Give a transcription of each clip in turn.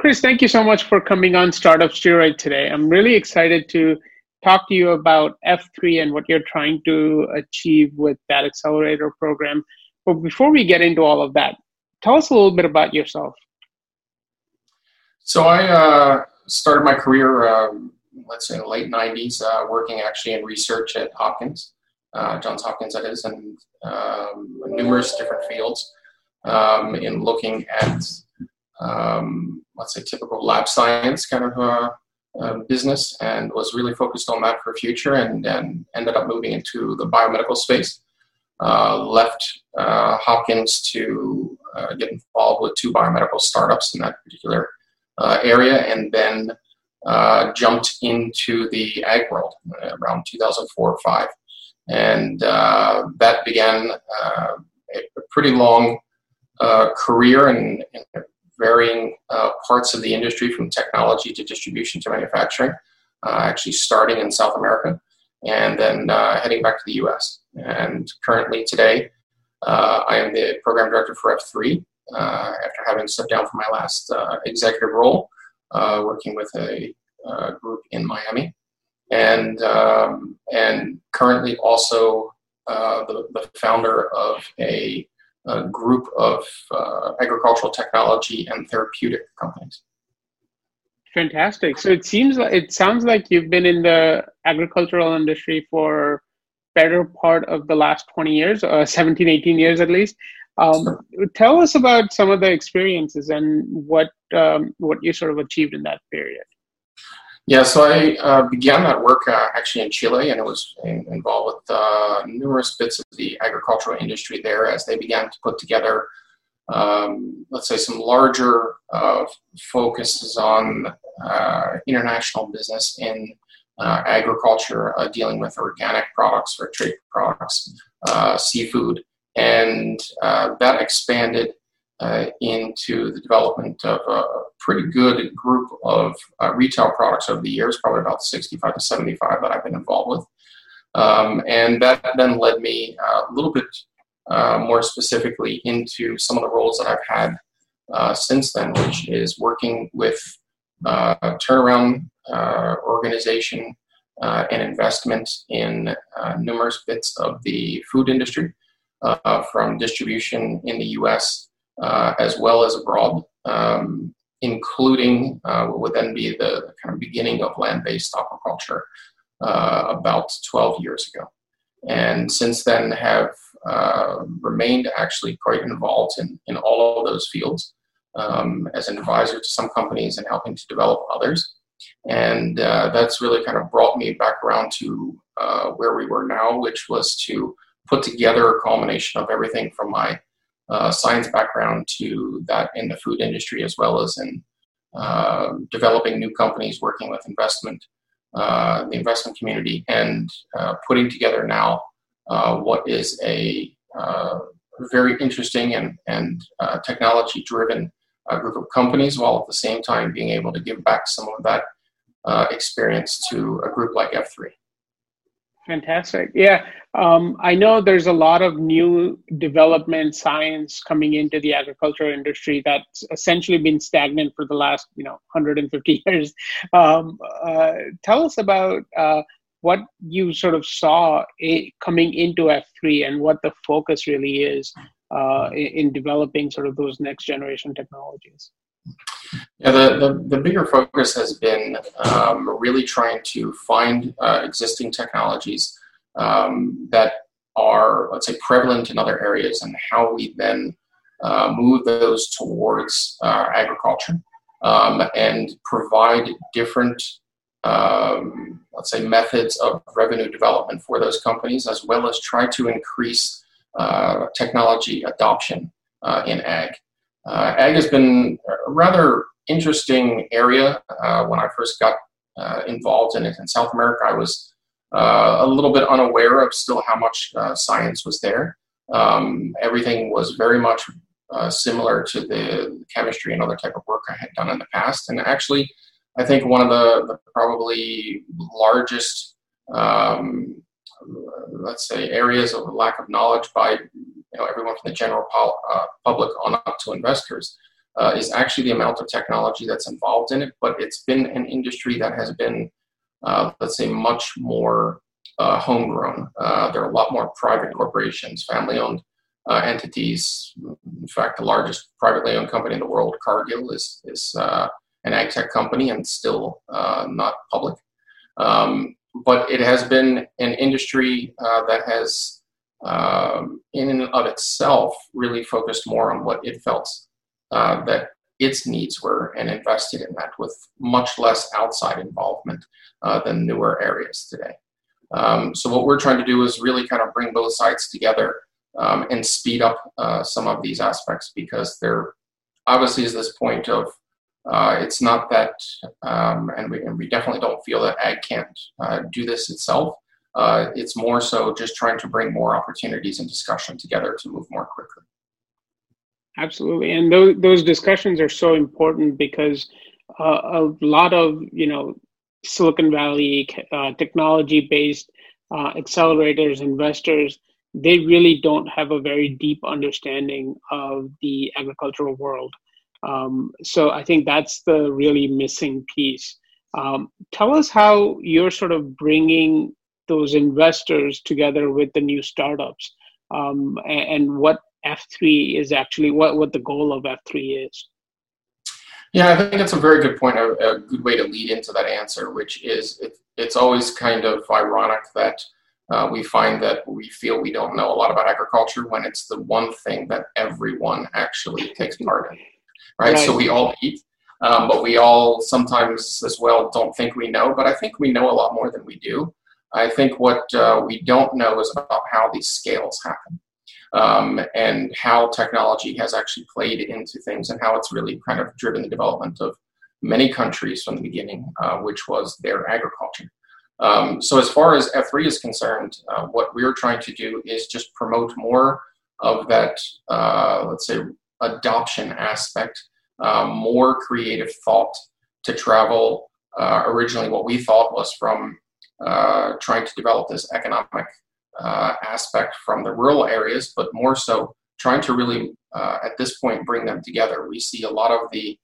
Chris, thank you so much for coming on Startup Steroid today. I'm really excited to talk to you about F3 and what you're trying to achieve with that accelerator program. But before we get into all of that, tell us a little bit about yourself. So I uh, started my career, um, let's say, in the late 90s, uh, working actually in research at Hopkins, uh, Johns Hopkins, that is, and um, numerous different fields um, in looking at, um, let's say, typical lab science kind of uh, uh, business and was really focused on that for future and, and ended up moving into the biomedical space. Uh, left uh, Hopkins to uh, get involved with two biomedical startups in that particular uh, area and then uh, jumped into the ag world around 2004 or 5. And that began a, pretty long career in, in varying uh, parts of the industry from technology to distribution to manufacturing, uh, actually starting in South America and then uh, heading back to the US. And currently today, uh, I am the program director for F3 uh, after having stepped down from my last executive role, working with a group in Miami. And, um, and currently also the, the founder of a a group of uh, agricultural technology and therapeutic companies. Fantastic. So it seems like it sounds like you've been in the agricultural industry for better part of the last 20 years, uh, 17, 18 years at least. Um, sure. Tell us about some of the experiences and what um, what you sort of achieved in that period. Yeah, so I uh, began that work uh, actually in Chile, and it was in, involved with uh, numerous bits of the agricultural industry there as they began to put together, um, let's say, some larger uh, focuses on uh, international business in uh, agriculture, dealing with organic products or trade products, seafood, and that expanded into the development of a pretty good group of uh, retail products over the years, probably about 65 to 75 that I've been involved with. Um, and that then led me uh, a little bit uh, more specifically into some of the roles that I've had uh, since then, which is working with uh, turnaround organization and investment in numerous bits of the food industry, from distribution in the US uh, as well as abroad, um, including uh, what would then be the kind of beginning of land-based aquaculture uh, about 12 years ago. And since then have uh, remained actually quite involved in, in all of those fields um, as an advisor to some companies and helping to develop others. And uh, that's really kind of brought me back around to uh, where we were now, which was to put together a culmination of everything from my science background to that in the food industry as well as in uh, developing new companies, working with investment, uh, the investment community, and uh, putting together now uh, what is a uh, very interesting and, and technology driven group of companies, while at the same time being able to give back some of that experience to a group like F3. Fantastic. Yeah. Um, I know there's a lot of new development science coming into the agriculture industry that's essentially been stagnant for the last, you know, 150 years. Um, uh, tell us about uh, what you sort of saw coming into F3 and what the focus really is uh, in, in developing sort of those next generation technologies. Yeah, the, the, the, bigger focus has been um, really trying to find uh, existing technologies um, that are, let's say, prevalent in other areas and how we then uh, move those towards uh, agriculture um, and provide different, um, let's say, methods of revenue development for those companies, as well as try to increase uh, technology adoption uh, in ag. Uh, ag has been a rather interesting area. Uh, when I first got uh, involved in it in South America, I was uh, a little bit unaware of still how much uh, science was there. Um, everything was very much uh, similar to the chemistry and other type of work I had done in the past. And actually, I think one of the, the probably largest um, let's say areas of lack of knowledge by you know everyone from the general uh, public on up to investors uh, is actually the amount of technology that's involved in it, but it's been an industry that has been, uh, let's say, much more uh, homegrown. Uh, there are a lot more private corporations, family owned uh, entities. In fact, the largest privately owned company in the world, Cargill, is, is uh, an ag tech company and still not public. Um, but it has been an industry that has, um, in and of itself, really focused more on what it felt uh, that its needs were and invested in that with much less outside involvement uh, than newer areas today. Um, so what we're trying to do is really kind of bring both sides together um, and speed up uh, some of these aspects because there obviously is this point of uh, it's not that, um, and, we, and we definitely don't feel that ag can't uh, do this itself. Uh, it's more so just trying to bring more opportunities and discussion together to move more quickly. Absolutely, and those those discussions are so important because uh, a lot of you know Silicon Valley uh, technology based uh, accelerators, investors, they really don't have a very deep understanding of the agricultural world. Um, so I think that's the really missing piece. Um, tell us how you're sort of bringing those investors together with the new startups um, and, and, what F3 is actually what, what the goal of F3 is. Yeah, I think that's a very good point, a, a good way to lead into that answer, which is it, it's always kind of ironic that uh, we find that we feel we don't know a lot about agriculture when it's the one thing that everyone actually takes part in, right? right. So we all eat, um, but we all sometimes as well don't think we know, but I think we know a lot more than we do. I think what uh, we don't know is about how these scales happen um, and how technology has actually played into things and how it's really kind of driven the development of many countries from the beginning, uh, which was their agriculture. Um, so, as far as F3 is concerned, uh, what we're trying to do is just promote more of that, uh, let's say, adoption aspect, um, more creative thought to travel. Uh, originally, what we thought was from uh, trying to develop this economic uh, aspect from the rural areas, but more so trying to really, uh, at this point, bring them together. We see a lot of the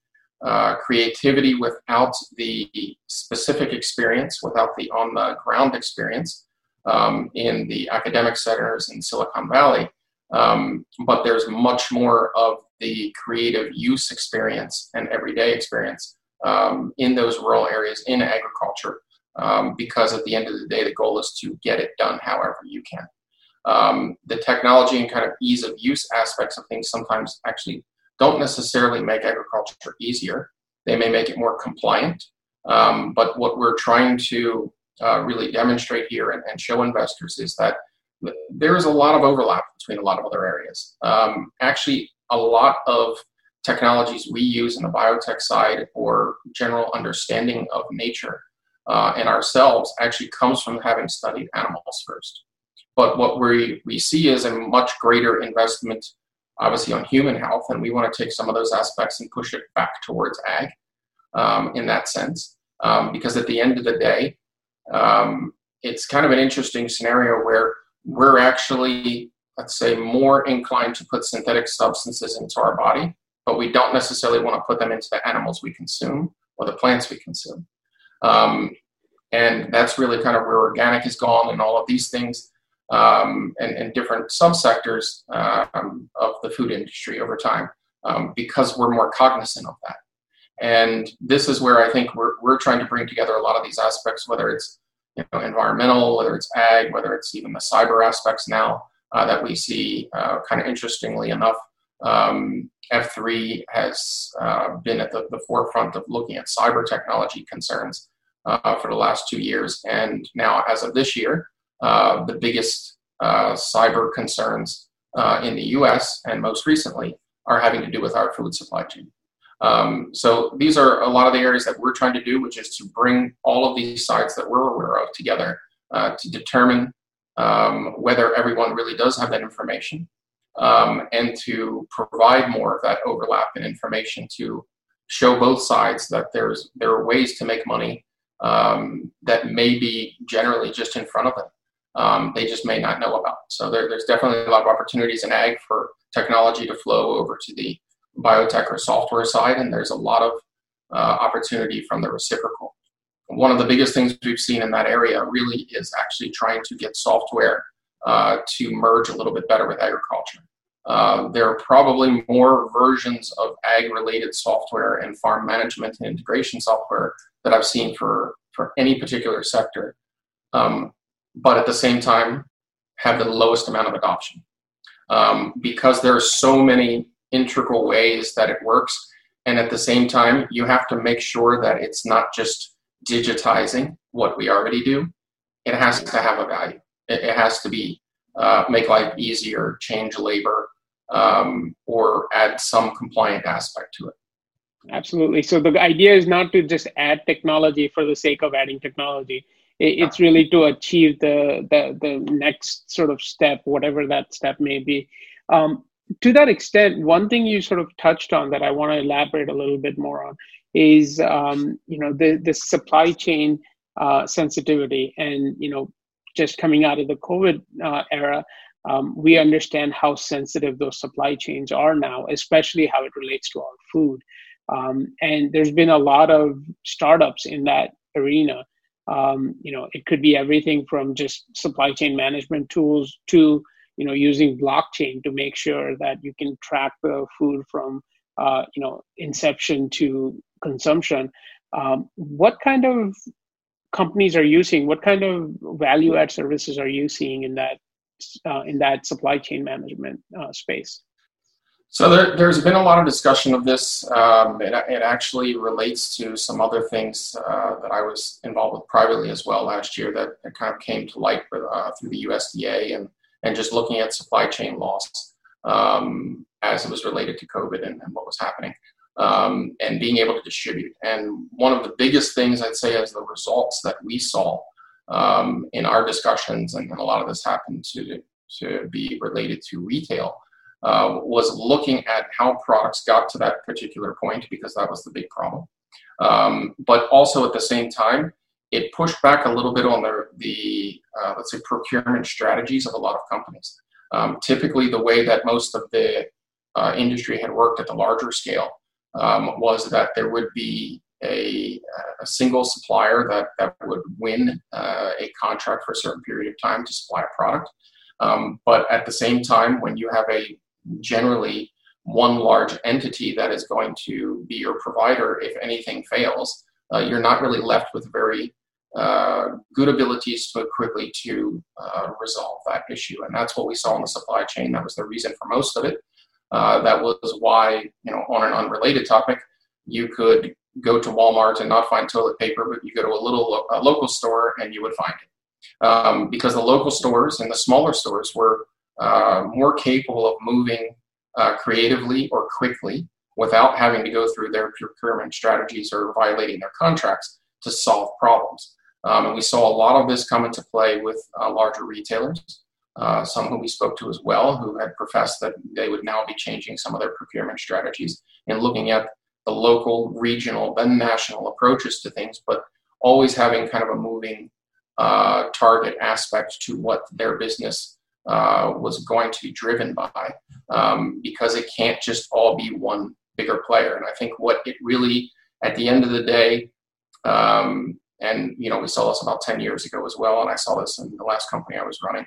uh, creativity without the specific experience, without the on the ground experience um, in the academic centers in Silicon Valley. Um, but there's much more of the creative use experience and everyday experience um, in those rural areas in agriculture um, because at the end of the day, the goal is to get it done however you can. Um, the technology and kind of ease of use aspects of things sometimes actually don't necessarily make agriculture easier. They may make it more compliant. Um, but what we're trying to uh, really demonstrate here and, and, show investors is that there is a lot of overlap between a lot of other areas. Um, actually, a lot of technologies we use in the biotech side or general understanding of nature uh, and ourselves actually comes from having studied animals first. But what we, we see is a much greater investment, obviously, on human health, and we want to take some of those aspects and push it back towards ag um, in that sense. Um, because at the end of the day, um, it's kind of an interesting scenario where we're actually, let's say, more inclined to put synthetic substances into our body, but we don't necessarily want to put them into the animals we consume or the plants we consume. Um, and that's really kind of where organic has gone and all of these things um, and, and, different subsectors um, of the food industry over time um, because we're more cognizant of that. And this is where I think we're, we're trying to bring together a lot of these aspects, whether it's you know, environmental, whether it's ag, whether it's even the cyber aspects now that we see uh, kind of interestingly enough. Um, F3 has uh, been at the, the forefront of looking at cyber technology concerns uh, for the last two years. And now, as of this year, uh, the biggest uh, cyber concerns uh, in the US and most recently are having to do with our food supply chain. Um, so these are a lot of the areas that we're trying to do, which is to bring all of these sides that we're aware of together uh, to determine um, whether everyone really does have that information um, and to provide more of that overlap in information to show both sides that there's there are ways to make money um, that may be generally just in front of them. Um, they just may not know about. So there, there's definitely a lot of opportunities in ag for technology to flow over to the biotech or software side, and there's a lot of uh, opportunity from the reciprocal. One of the biggest things we've seen in that area really is actually trying to get software uh, to merge a little bit better with agriculture. Uh, there are probably more versions of ag related software and farm management and integration software that I've seen for, for any particular sector. Um, but at the same time, have the lowest amount of adoption. Um, because there are so many integral ways that it works. And at the same time, you have to make sure that it's not just digitizing what we already do. It has to have a value. It, it has to be uh, make life easier, change labor, um, or add some compliant aspect to it. Absolutely. So the idea is not to just add technology for the sake of adding technology. It's really to achieve the, the, the next sort of step, whatever that step may be. Um, to that extent, one thing you sort of touched on that I want to elaborate a little bit more on is um, you know the the supply chain uh, sensitivity, and you know just coming out of the COVID uh, era, um, we understand how sensitive those supply chains are now, especially how it relates to our food. Um, and there's been a lot of startups in that arena. Um, you know, it could be everything from just supply chain management tools to you know using blockchain to make sure that you can track the food from uh, you know inception to consumption. Um, what kind of companies are using? What kind of value add services are you seeing in that uh, in that supply chain management uh, space? So there, has been a lot of discussion of this. Um, it, it, actually relates to some other things uh, that I was involved with privately as well last year that, that kind of came to light uh, through the USDA and, and just looking at supply chain loss um, as it was related to COVID and, and what was happening um, and being able to distribute. And one of the biggest things I'd say is the results that we saw um, in our discussions, and, and, a lot of this happened to, to be related to retail, uh, was looking at how products got to that particular point because that was the big problem. Um, but also at the same time, it pushed back a little bit on the, the uh, let's say, procurement strategies of a lot of companies. Um, typically, the way that most of the uh, industry had worked at the larger scale um, was that there would be a, a, single supplier that, that would win uh, a contract for a certain period of time to supply a product. Um, but at the same time, when you have a generally one large entity that is going to be your provider, if anything fails, uh, you're not really left with very uh, good abilities to quickly to uh, resolve that issue. And that's what we saw in the supply chain. That was the reason for most of it. Uh, that was why, you know, on an unrelated topic, you could go to Walmart and not find toilet paper, but you go to a little a local store and you would find it. Um, because the local stores and the smaller stores were uh, more capable of moving uh, creatively or quickly without having to go through their procurement strategies or violating their contracts to solve problems. Um, and we saw a lot of this come into play with uh, larger retailers uh, some who we spoke to as well, who had professed that they would now be changing some of their procurement strategies and looking at the local, regional, then national approaches to things, but always having kind of a moving uh, target aspect to what their business uh, was going to be driven by, um, because it can't just all be one bigger player. And I think what it really, at the end of the day, um, and you know, we saw this about 10 years ago as well, and I saw this in the last company I was running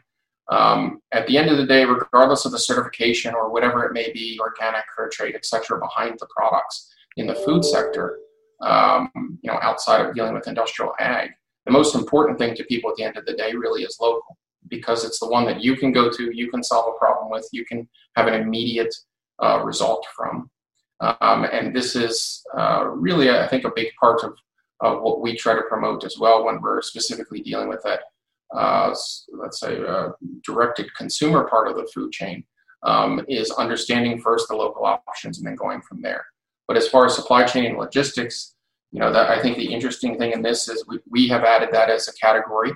um, at the end of the day, regardless of the certification or whatever it may be, organic, fair trade, et cetera, behind the products in the food sector, um, you know, outside of dealing with industrial ag, the most important thing to people at the end of the day really is local because it's the one that you can go to, you can solve a problem with, you can have an immediate uh, result from. Um, and this is uh, really, I think, a big part of, of what we try to promote as well when we're specifically dealing with that uh, let's say, uh, directed consumer part of the food chain um, is understanding first the local options and then going from there. But as far as supply chain and logistics, you know, that I think the interesting thing in this is we, we have added that as a category.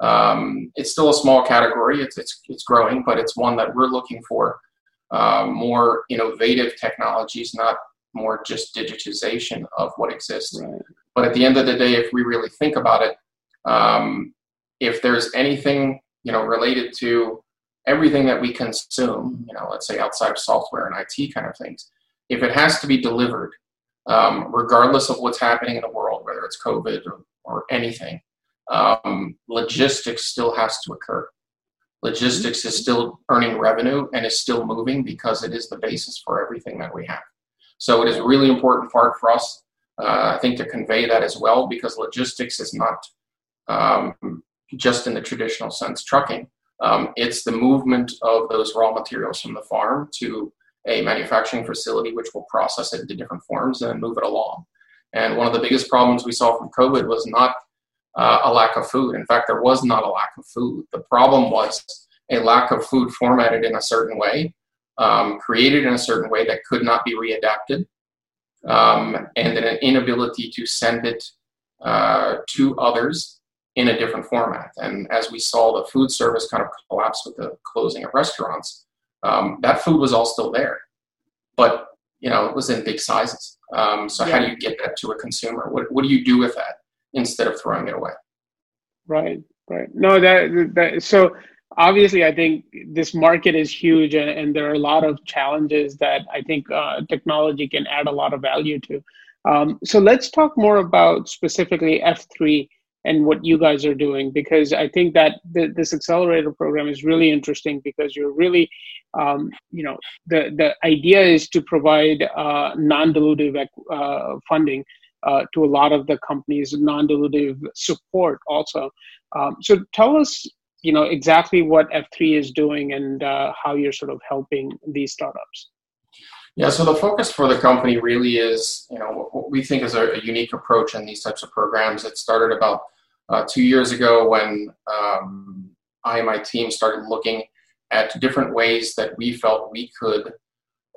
Um, it's still a small category. It's, it's, it's growing, but it's one that we're looking for uh, more innovative technologies, not more just digitization of what exists. Right. But at the end of the day, if we really think about it, um, if there's anything you know related to everything that we consume, you know, let's say outside of software and IT kind of things, if it has to be delivered, um, regardless of what's happening in the world, whether it's COVID or, or anything, um, logistics still has to occur. Logistics is still earning revenue and is still moving because it is the basis for everything that we have. So it is a really important part for us, uh, I think, to convey that as well because logistics is not um, just in the traditional sense trucking. Um, it's the movement of those raw materials from the farm to a manufacturing facility, which will process it into different forms and move it along. And one of the biggest problems we saw from COVID was not uh, a lack of food. In fact, there was not a lack of food. The problem was a lack of food formatted in a certain way, um, created in a certain way that could not be readapted, um, and an inability to send it uh, to others in a different format. And as we saw the food service kind of collapse with the closing of restaurants, um, that food was all still there, but you know it was in big sizes. Um, so yeah. how do you get that to a consumer? What what do you do with that instead of throwing it away? Right, right. No, that that so obviously I think this market is huge and, and there are a lot of challenges that I think uh, technology can add a lot of value to. Um, so let's talk more about specifically F3 and what you guys are doing because I think that the, this accelerator program is really interesting because you're really, um, you know, the the idea is to provide uh, non-dilutive uh, funding uh, to a lot of the companies, non-dilutive support also. Um, so tell us, you know, exactly what F3 is doing and uh, how you're sort of helping these startups. Yeah, so the focus for the company really is, you know, what we think is a, a unique approach in these types of programs. It started about uh, two years ago when um, I and my team started looking at different ways that we felt we could,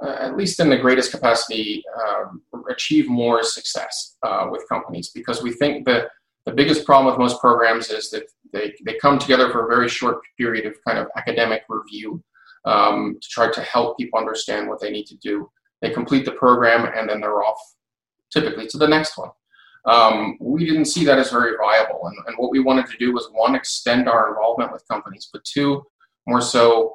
uh, at least in the greatest capacity, um, achieve more success uh, with companies. Because we think that the biggest problem with most programs is that they, they come together for a very short period of kind of academic review um, to try to help people understand what they need to do. They complete the program and then they're off, typically to the next one. Um, we didn't see that as very viable. And, and what we wanted to do was one, extend our involvement with companies, but two, more so,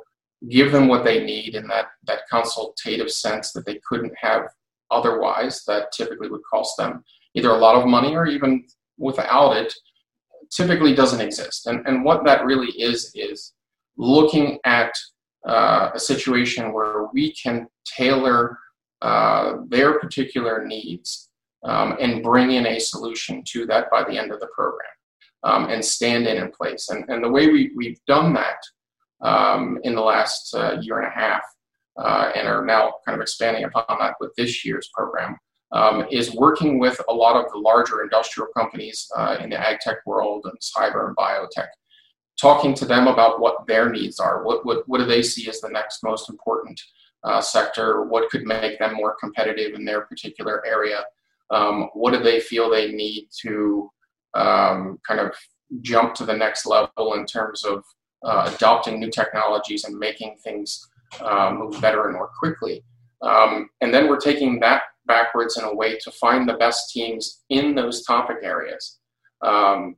give them what they need in that, that consultative sense that they couldn't have otherwise, that typically would cost them either a lot of money or even without it, typically doesn't exist. And, and what that really is, is looking at uh, a situation where we can tailor uh, their particular needs um, and bring in a solution to that by the end of the program um, and stand in in place. And, and the way we, we've done that um, in the last uh, year and a half uh, and are now kind of expanding upon that with this year's program um, is working with a lot of the larger industrial companies uh, in the ag tech world and cyber and biotech talking to them about what their needs are. What, what, what do they see as the next most important uh, sector? What could make them more competitive in their particular area? Um, what do they feel they need to um, kind of jump to the next level in terms of uh, adopting new technologies and making things uh, move better and more quickly? Um, and then we're taking that backwards in a way to find the best teams in those topic areas. Um,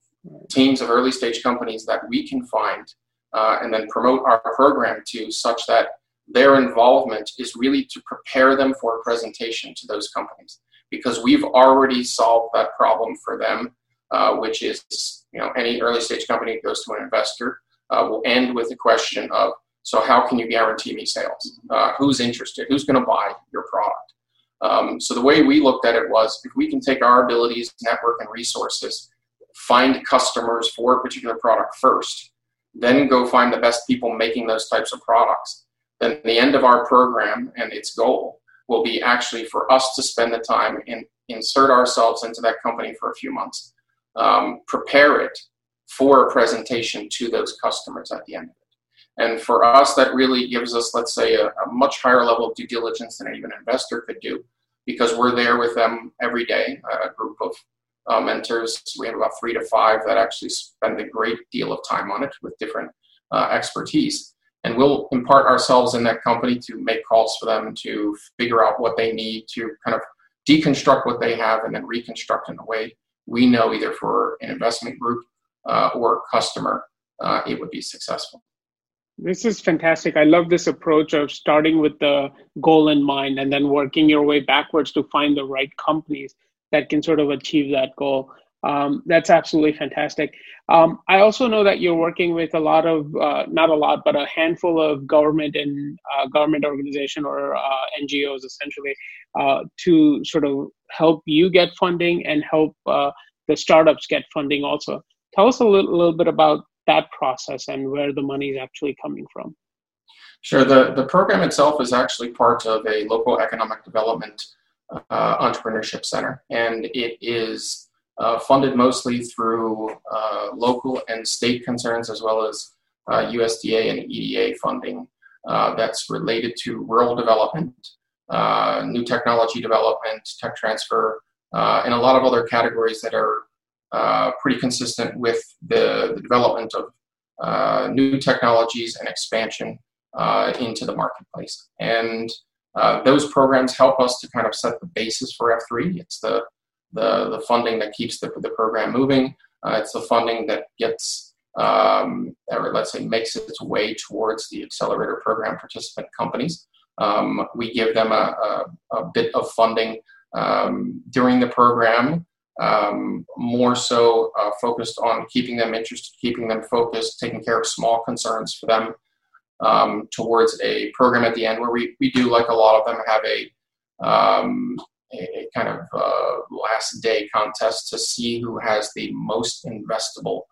teams of early stage companies that we can find uh, and then promote our program to such that their involvement is really to prepare them for a presentation to those companies. Because we've already solved that problem for them uh, which is you know any early stage company that goes to an investor uh, will end with the question of so how can you guarantee me sales? Uh, who's interested? Who's going to buy your product? Um, so the way we looked at it was if we can take our abilities network and resources find customers for a particular product first, then go find the best people making those types of products. Then the end of our program and its goal will be actually for us to spend the time and insert ourselves into that company for a few months, um, prepare it for a presentation to those customers at the end of it. And for us, that really gives us, let's say, a, a much higher level of due diligence than even an investor could do because we're there with them every day, a group of uh, mentors. We have about three to five that actually spend a great deal of time on it with different uh, expertise. And we'll impart ourselves in that company to make calls for them to figure out what they need to kind of deconstruct what they have and then reconstruct in a way we know either for an investment group uh, or customer uh, it would be successful. This is fantastic. I love this approach of starting with the goal in mind and then working your way backwards to find the right companies that can sort of achieve that goal. Um, that's absolutely fantastic. Um, I also know that you're working with a lot of, uh, not a lot, but a handful of government and uh, government organization or uh, NGOs essentially uh, to sort of help you get funding and help uh, the startups get funding also. Tell us a little, little bit about that process and where the money is actually coming from. Sure. The, the program itself is actually part of a local economic development uh, entrepreneurship center, and it is uh, funded mostly through uh, local and state concerns as well as USDA uh, and EDA funding uh, that's related to rural development, uh, new technology development, tech transfer, and a lot of other categories that are pretty consistent with the, the development of new technologies and expansion into the marketplace. And uh, those programs help us to kind of set the basis for F3. It's the, the, the funding that keeps the, the program moving. Uh, it's the funding that gets, um, or let's say, makes its way towards the accelerator program participant companies. Um, we give them a, a, a bit of funding um, during the program, um, more so uh, focused on keeping them interested, keeping them focused, taking care of small concerns for them um, towards a program at the end where we, we do, like a lot of them, have a, um, a, a, kind of uh, last day contest to see who has the most investable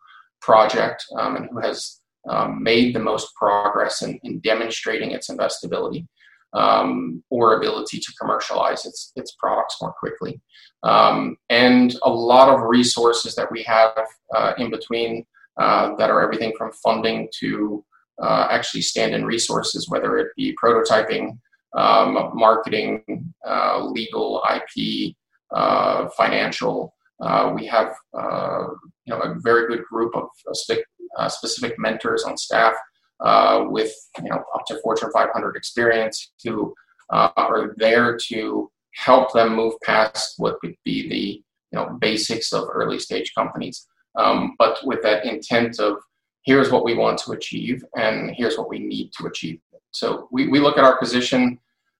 project um, and who has um, made the most progress in, in demonstrating its investability. Um, or ability to commercialize its, its products more quickly. Um, and a lot of resources that we have uh, in between uh, that are everything from funding to uh, actually stand in resources, whether it be prototyping, um, marketing, uh, legal, IP, uh, financial. Uh, we have uh, you know a very good group of uh, specific mentors on staff with you know up to Fortune 500 experience who are there to help them move past what would be the you know basics of early stage companies, um, but with that intent of here's what we want to achieve and here's what we need to achieve. So we, we look at our position,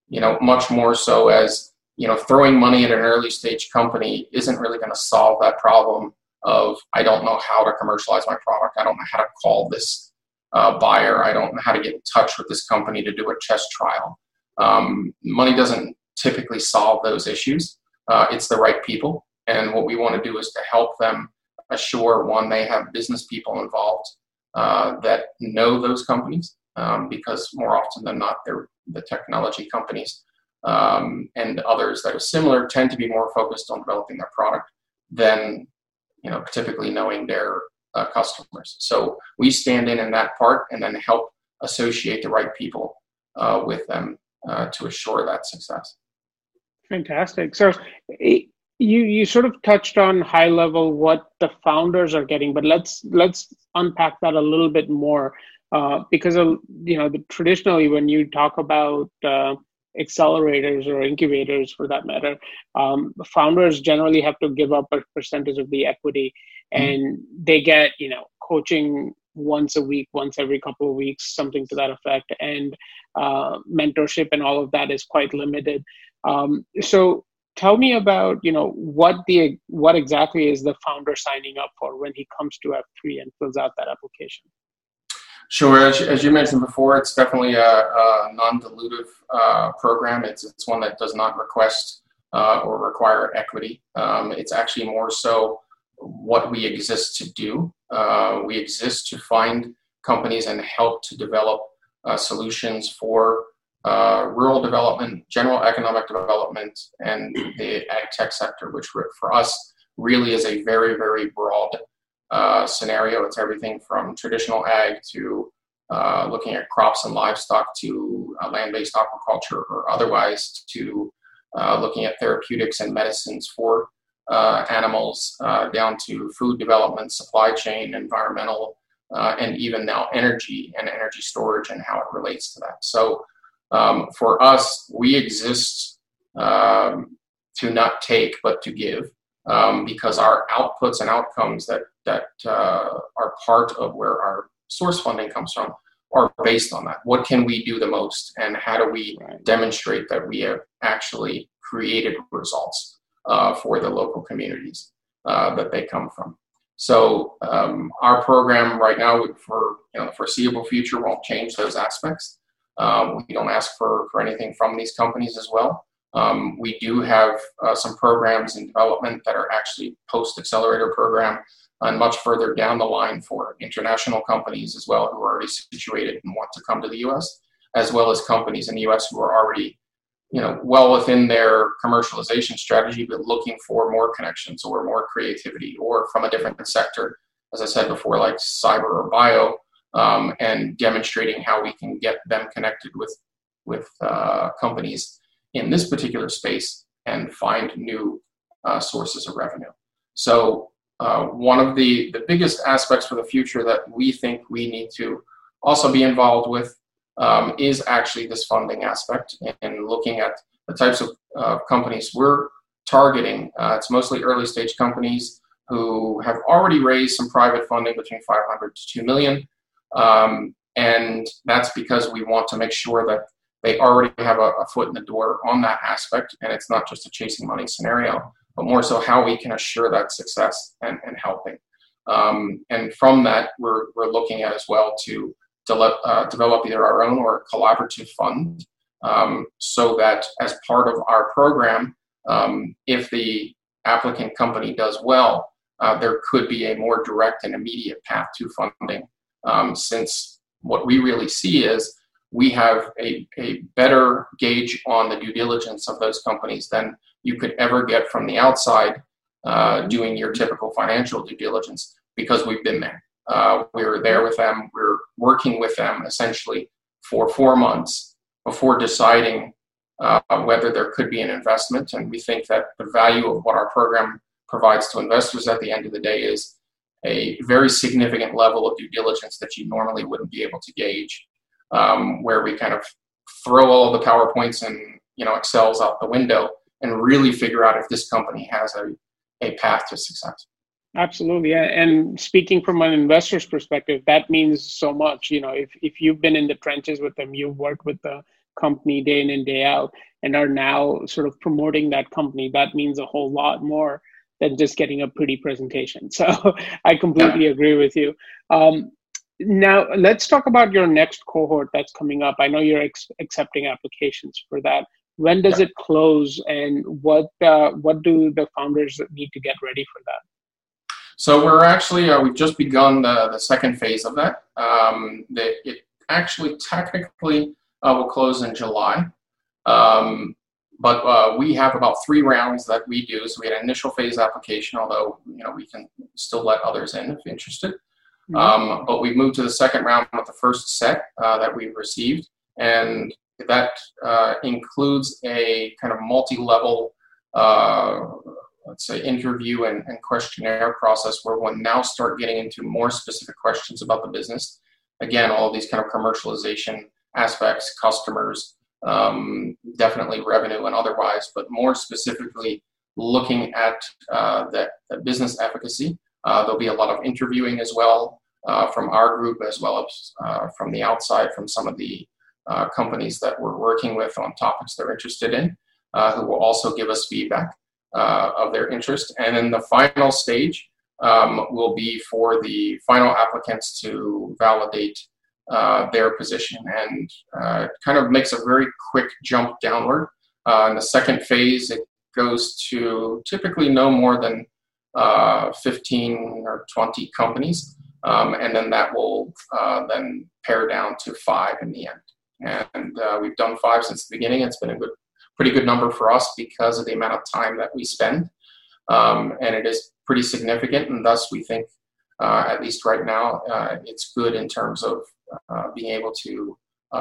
you know, much more so as, you know, throwing money at an early stage company isn't really going to solve that problem of I don't know how to commercialize my product. I don't know how to call this uh, buyer. I don't know how to get in touch with this company to do a test trial. Um, money doesn't typically solve those issues. Uh, it's the right people. And what we want to do is to help them assure one, they have business people involved uh, that know those companies um, because more often than not, they're the technology companies. Um, and others that are similar tend to be more focused on developing their product than you know typically knowing their uh, customers. So we stand in in that part and then help associate the right people uh, with them uh, to assure that success. Fantastic. So you you sort of touched on high level what the founders are getting but let's let's unpack that a little bit more uh, because of, you know the, traditionally when you talk about uh, accelerators or incubators for that matter um, founders generally have to give up a percentage of the equity mm-hmm. and they get you know coaching once a week once every couple of weeks something to that effect. And uh, mentorship and all of that is quite limited. Um, so tell me about you know what the what exactly is the founder signing up for when he comes to f3 and fills out that application sure as, as you mentioned before it's definitely a, a non-dilutive uh, program. It's, it's one that does not request uh, or require equity. Um, it's actually more so what we exist to do. Uh, we exist to find companies and help to develop uh, solutions for uh, rural development, general economic development, and the ag tech sector, which for us really is a very, very broad uh, scenario. It's everything from traditional ag to uh, looking at crops and livestock to uh, land based aquaculture or otherwise to uh, looking at therapeutics and medicines for uh, animals down to food development, supply chain, environmental, and even now energy and energy storage and how it relates to that. So um, for us, we exist um, to not take, but to give, um, because our outputs and outcomes that that uh, are part of where our source funding comes from are based on that. What can we do the most, and how do we demonstrate that we have actually created results uh, for the local communities uh, that they come from? So um, our program right now, for you know, the foreseeable future, won't change those aspects. Um, we don't ask for, for anything from these companies as well. Um, we do have uh, some programs in development that are actually post accelerator program and much further down the line for international companies as well who are already situated and want to come to the US, as well as companies in the US who are already you know, well within their commercialization strategy, but looking for more connections or more creativity or from a different sector, as I said before, like cyber or bio, um, and demonstrating how we can get them connected with with uh, companies in this particular space and find new uh, sources of revenue. So uh, one of the, the biggest aspects for the future that we think we need to also be involved with um, is actually this funding aspect and looking at the types of uh, companies we're targeting. Uh, it's mostly early stage companies who have already raised some private funding between 500 to 2 million. Um, and that's because we want to make sure that they already have a, a foot in the door on that aspect and it's not just a chasing money scenario but more so how we can assure that success and, and helping. Um, and from that, we're, we're looking at as well to de- uh, develop either our own or a collaborative fund um, so that as part of our program, um, if the applicant company does well, uh, there could be a more direct and immediate path to funding. Um, since what we really see is we have a, a better gauge on the due diligence of those companies than you could ever get from the outside uh, doing your typical financial due diligence because we've been there. Uh, we were there with them. We are working with them essentially for four months before deciding uh, whether there could be an investment. And we think that the value of what our program provides to investors at the end of the day is a very significant level of due diligence that you normally wouldn't be able to gauge um, where we kind of throw all the PowerPoints and you know Excels out the window and really figure out if this company has a, a path to success. Absolutely. And speaking from an investor's perspective, that means so much. You know, if, if you've been in the trenches with them, you've worked with the company day in and day out and are now sort of promoting that company, that means a whole lot more than just getting a pretty presentation. So I completely agree with you. Um, now, let's talk about your next cohort that's coming up. I know you're ex- accepting applications for that. When does yeah. it close, and what uh, what do the founders need to get ready for that? So we're actually uh, we've just begun the, the second phase of that. Um, the, it actually technically uh, will close in July, um, but uh, we have about three rounds that we do. So we had an initial phase application, although you know we can still let others in if interested. Mm-hmm. Um, but we've moved to the second round with the first set uh, that we've received, and that uh, includes a kind of multi-level, uh, let's say, interview and, and, questionnaire process where we'll now start getting into more specific questions about the business. Again, all these kind of commercialization aspects, customers, um, definitely revenue and otherwise, but more specifically looking at uh, the, the business efficacy there'll be a lot of interviewing as well uh, from our group, as well as uh, from the outside, from some of the uh, companies that we're working with on topics they're interested in, uh, who will also give us feedback uh, of their interest. And then the final stage um, will be for the final applicants to validate their position and kind of makes a very quick jump downward. in the second phase, it goes to typically no more than uh, 15 or 20 companies, um, and then that will uh, then pare down to five in the end. And uh, we've done five since the beginning. It's been a good, pretty good number for us because of the amount of time that we spend, um, and it is pretty significant. And thus, we think, uh, at least right now, uh, it's good in terms of being able to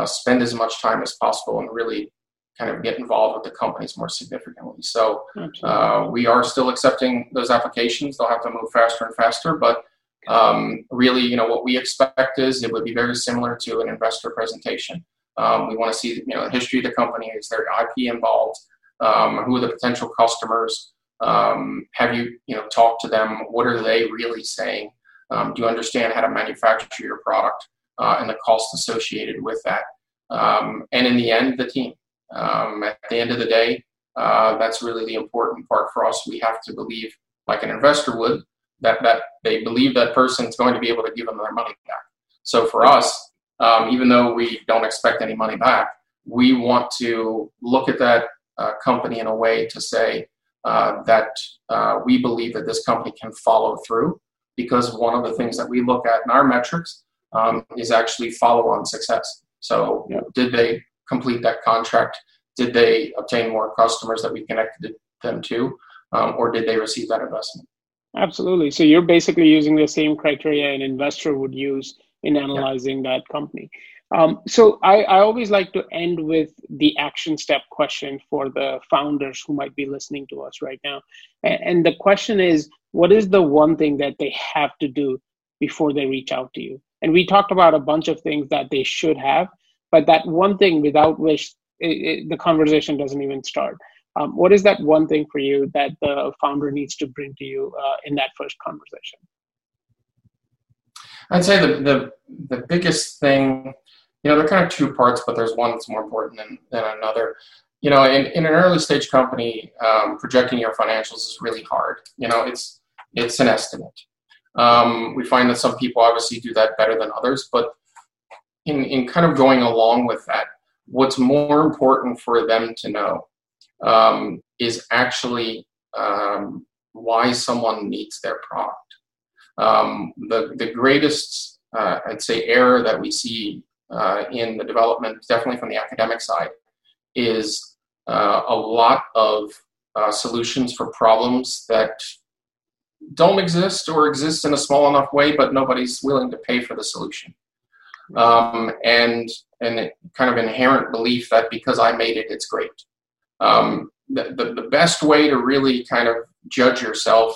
spend as much time as possible and really kind of get involved with the companies more significantly. So uh, we are still accepting those applications. They'll have to move faster and faster, but um, really, you know, what we expect is it would be very similar to an investor presentation. Um, we want to see, you know, the history of the company. Is there IP involved? Um, who are the potential customers? Um, have you, you know, talked to them? What are they really saying? Um, do you understand how to manufacture your product? uh, and the cost associated with that. Um, and in the end, the team. Um, at the end of the day, uh, that's really the important part for us. We have to believe, like an investor would, that, that they believe that person's going to be able to give them their money back. So for us, um, even though we don't expect any money back, we want to look at that uh, company in a way to say uh, that uh, we believe that this company can follow through because one of the things that we look at in our metrics um, is actually follow on success. So, yeah. did they complete that contract? Did they obtain more customers that we connected them to? Um, or did they receive that investment? Absolutely. So, you're basically using the same criteria an investor would use in analyzing yeah. that company. Um, so I, I, always like to end with the action step question for the founders who might be listening to us right now. And, and the question is, what is the one thing that they have to do before they reach out to you? And we talked about a bunch of things that they should have, but that one thing without which it, it, the conversation doesn't even start. Um, what is that one thing for you that the founder needs to bring to you uh, in that first conversation? I'd say the, the, the biggest thing you know, they're kind of two parts, but there's one that's more important than, than another. You know, in, in an early stage company, um, projecting your financials is really hard. You know, it's it's an estimate. Um, we find that some people obviously do that better than others, but in, in kind of going along with that, what's more important for them to know um, is actually um, why someone needs their product. Um, the, the greatest, uh, I'd say, error that we see uh, in the development, definitely from the academic side, is uh, a lot of uh, solutions for problems that don't exist or exist in a small enough way, but nobody's willing to pay for the solution. Um, and and kind of inherent belief that because I made it, it's great. Um, the, the, the, best way to really kind of judge yourself,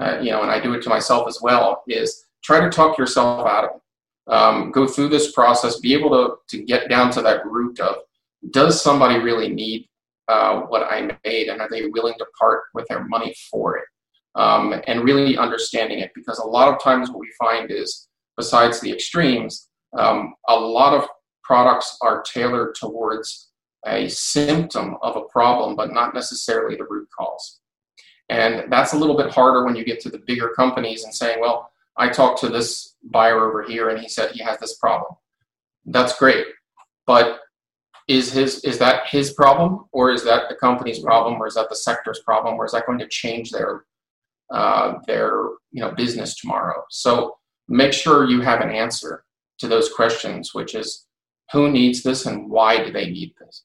uh, you know, and I do it to myself as well, is try to talk yourself out of it um, go through this process, be able to, to get down to that root of does somebody really need uh, what I made and are they willing to part with their money for it? Um, and really understanding it because a lot of times what we find is besides the extremes, um, a lot of products are tailored towards a symptom of a problem, but not necessarily the root cause. And that's a little bit harder when you get to the bigger companies and saying, well, I talked to this buyer over here and he said he has this problem. That's great. But is his is that his problem or is that the company's problem or is that the sector's problem or is that going to change their uh, their you know business tomorrow? So make sure you have an answer to those questions, which is who needs this and why do they need this?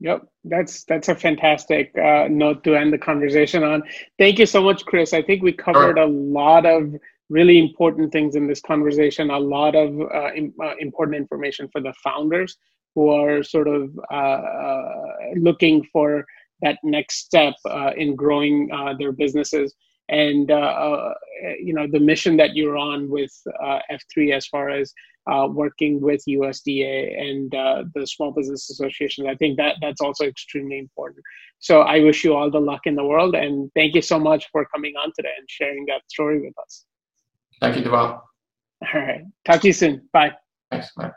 Yep, that's that's a fantastic uh, note to end the conversation on. Thank you so much, Chris. I think we covered a lot of really important things in this conversation. A lot of uh, in, uh, important information for the founders who are sort of uh, uh, looking for that next step uh, in growing their businesses. And you know the mission that you're on with F3 as far as uh, working with USDA and uh, the Small Business Association. I think that that's also extremely important. So I wish you all the luck in the world, and thank you so much for coming on today and sharing that story with us. Thank you, Deval. All right. Talk to you soon. Bye. Thanks. Bye.